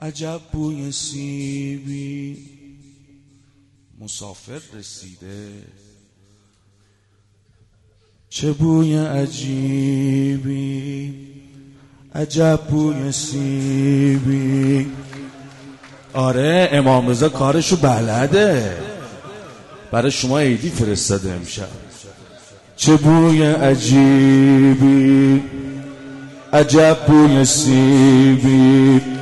عجب بوی سیبی. مسافر رسیده. چه بوی عجیبی. عجب بوی سیبی. آره امام رضا کارشو بلده. برای شما عیدی فرستاده امشب. چه بوی عجیبی. عجب بوی سیبی.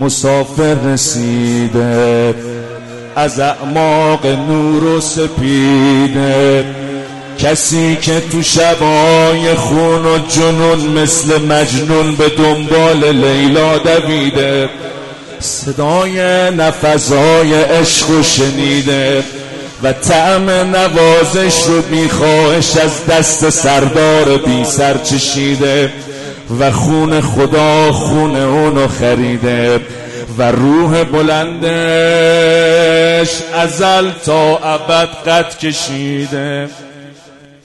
مسافر رسیده از اعماق نور و سپیده. کسی که تو شبای خون و جنون مثل مجنون به دنبال لیلا دویده. صدای نفذای عشق و شنیده و طعم نوازش رو بیخواهش از دست سردار بی سر چشیده. و خون خدا خون اونو خریده و روح بلندش ازل تا ابد قد کشیده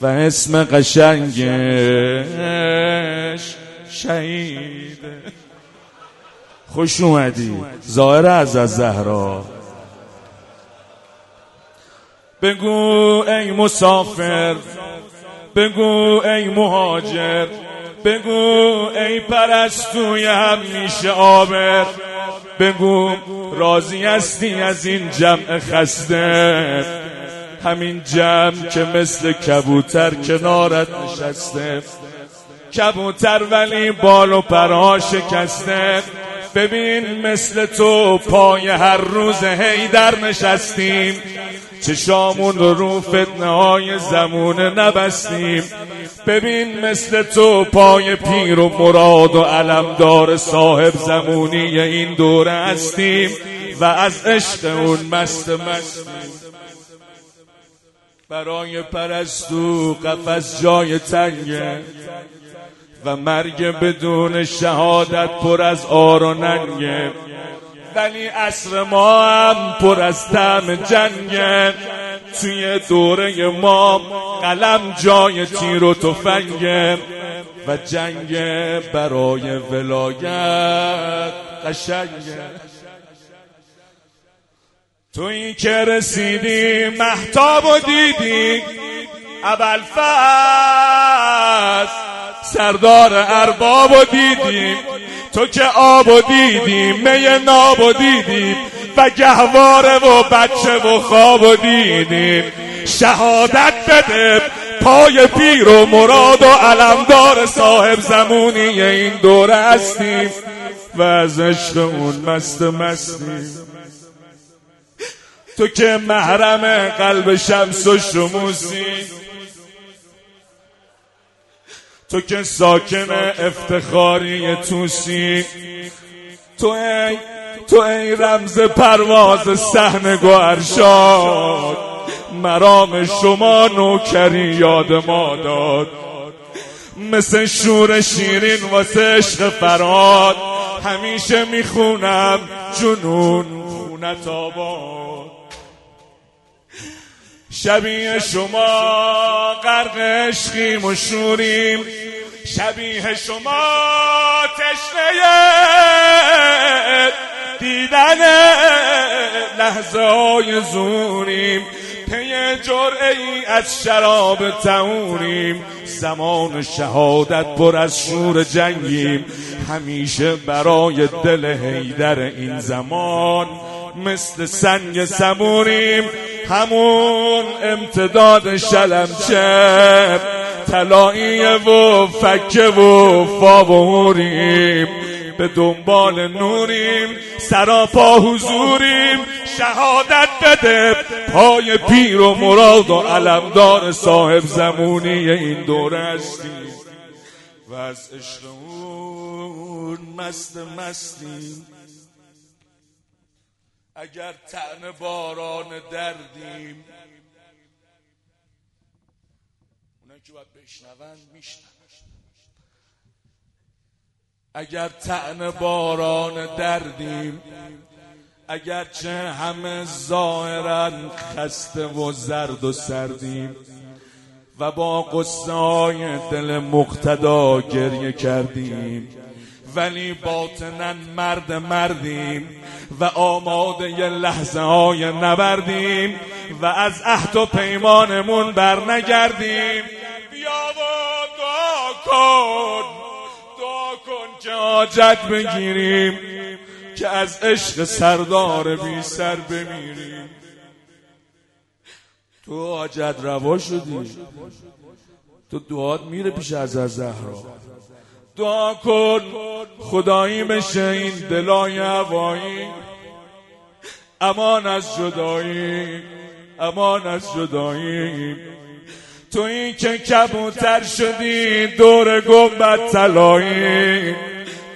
و اسم قشنگش شهیده. خوش اومدی. ظاهر از از زهرا. بگو ای مسافر بگو ای مهاجر. بگو ای پرستوی همیشه آبر بگو راضی هستی از این جمع خسته. همین جمع که مثل کبوتر کنارت نشسته. کبوتر ولی بال و پرها شکسته. ببین مثل تو پای هر روز هی در نشستیم. چشامون رو رو فتنه های زمونه نبستیم. ببین مثل تو پای پیر و مراد و علمدار صاحب زمونی این دوره هستیم و از عشق اون مست مستیم برای پرستو قفس جای تنگه. و مرگ بدون شهادت پر از آر و ننگه ولی عصر ما هم پر از تم جنگه توی دوره ما قلم جای تیر و تفنگه و جنگ برای ولایت قشنگه توی که رسیدی محتاب و دیدی اول سردار ارباب و دیدیم. تو که آب و دیدیم می ناب و دیدیم و گهواره و بچه و خواب و دیدیم. شهادت بده پای پیر و مراد و علمدار صاحب زمونی این دوره هستیم و از عشق اون مست مستیم تو که محرم قلب شمس و شموسی. تو که ساکن افتخاری توسی. تو ای تو ای رمز پرواز سحن گوهرشاد. مرام شما نوکری یاد ما داد. مثل شور شیرین واسه عشق فراد همیشه می‌خونم جنون خونت شبیه شما غرق عشقیم و شوریم. شبیه شما تشنه دیدن لحظه های زوریم. پی جرعه ای از شراب تهوریم زمان شهادت پر از شور جنگیم. همیشه برای دل هیدر این زمان مثل سنگ سموریم همون امتداد شلمچه تلایی و فکه و فا به دنبال نوریم سراپا حضوریم. شهادت بده پای پیر و مراد و علمدار صاحب زمونی این دوره هستیم. و از عشق مست مستیم. اگر تن باران دردیم. اونایی که باید بشنون میشنون. اگر تن باران دردیم اگر چه همه ظاهرا خسته و زرد و سردیم و با قصه های دل مقتدا گریه کردیم ولی باطنن مرد مردیم و آماده ی لحظه های نبردیم و از عهد و پیمانمون بر نگردیم. بیا و دعا کن دعا کن که حاجت بگیریم که از عشق سردار بی سر بمیریم. تو حاجت روا شدی. تو دعات میره پیش از زهرا. دعا کن خدایی بشه این دلای هوایی. امان از جدایی امان از جدایی. تو این که کبوتر شدی دور گمبت طلایی.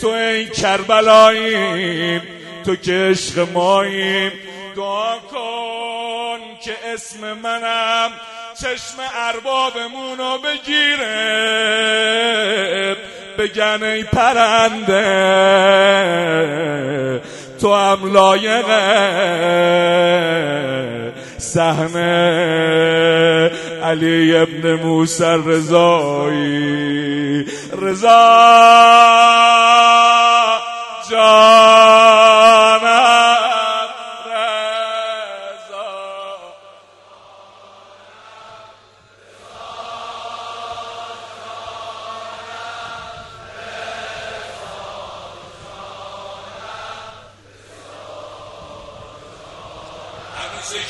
تو این کربلایی تو که عشق ماییم دعا کن که اسم منم چشم اربابمونو بگیره. بگن ای پرنده تو هم لایق صحنه علی ابن موسی رضایی رضا!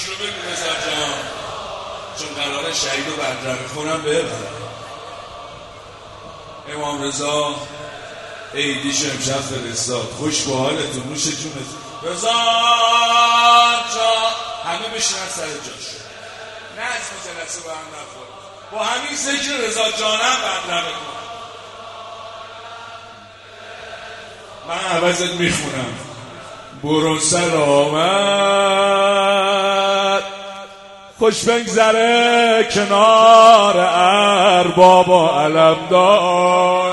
رو بگو رضا جان. چون قرار شهید و بدرقه خونم ببرم. امام رضا عیدیش امشب فرستاد. خوش با حالتون نوش جونت رضا جان همه بشنن سر جاش. نه از جلسه با هم نخور با همین ذکر رضا جانم بدرقه کن من عوضت می‌خونم. برون سر آمد. خوش بگذره کنار ارباب و علم دار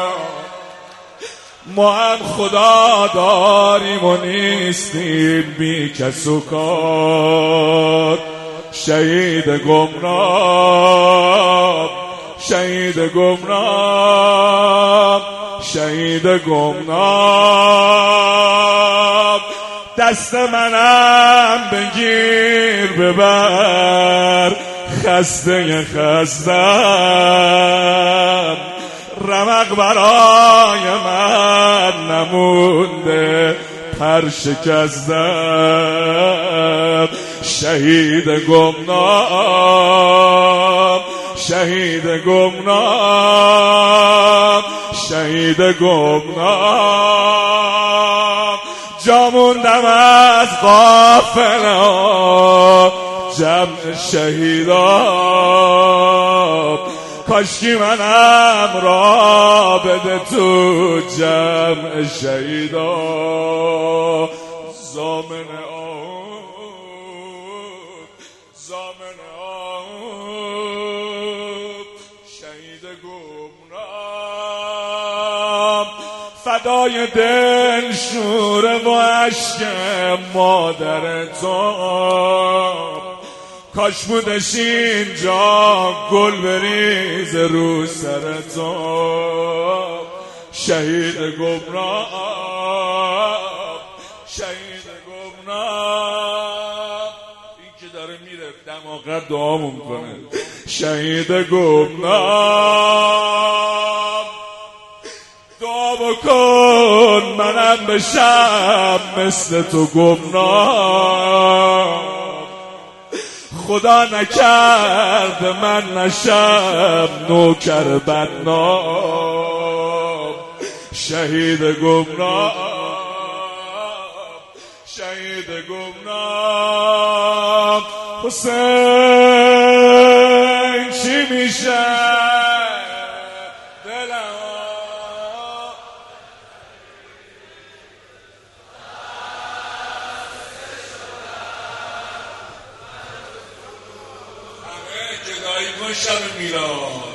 ما هم خدا داریم و نیستیم بی کس و کار. شهید گمراه شهید گمراه شهید گمراه. دست منم بگیر ببر خسته خستم. رمق برای من نمونده پر شکستم. شهید گمنام شهید گمنام شهید گمنام. جاموندم از قافله جمع شهیدان کاشکی منم را بده تو جمع شهیدا. زامن فدای دل شور و عشق مادر تو. کاش بودش اینجا گل بریز رو سر تو. شهید گمراه شهید گمراه. این که داره میره دماغه دعامون کنه. شهید گمراه. بکن منم بشم مثل تو گمراه خدا نکرد من نشم نوکر بدنام شهید گمراه شهید گمراه حسین چی میشه؟ گدایی کن شب میلاد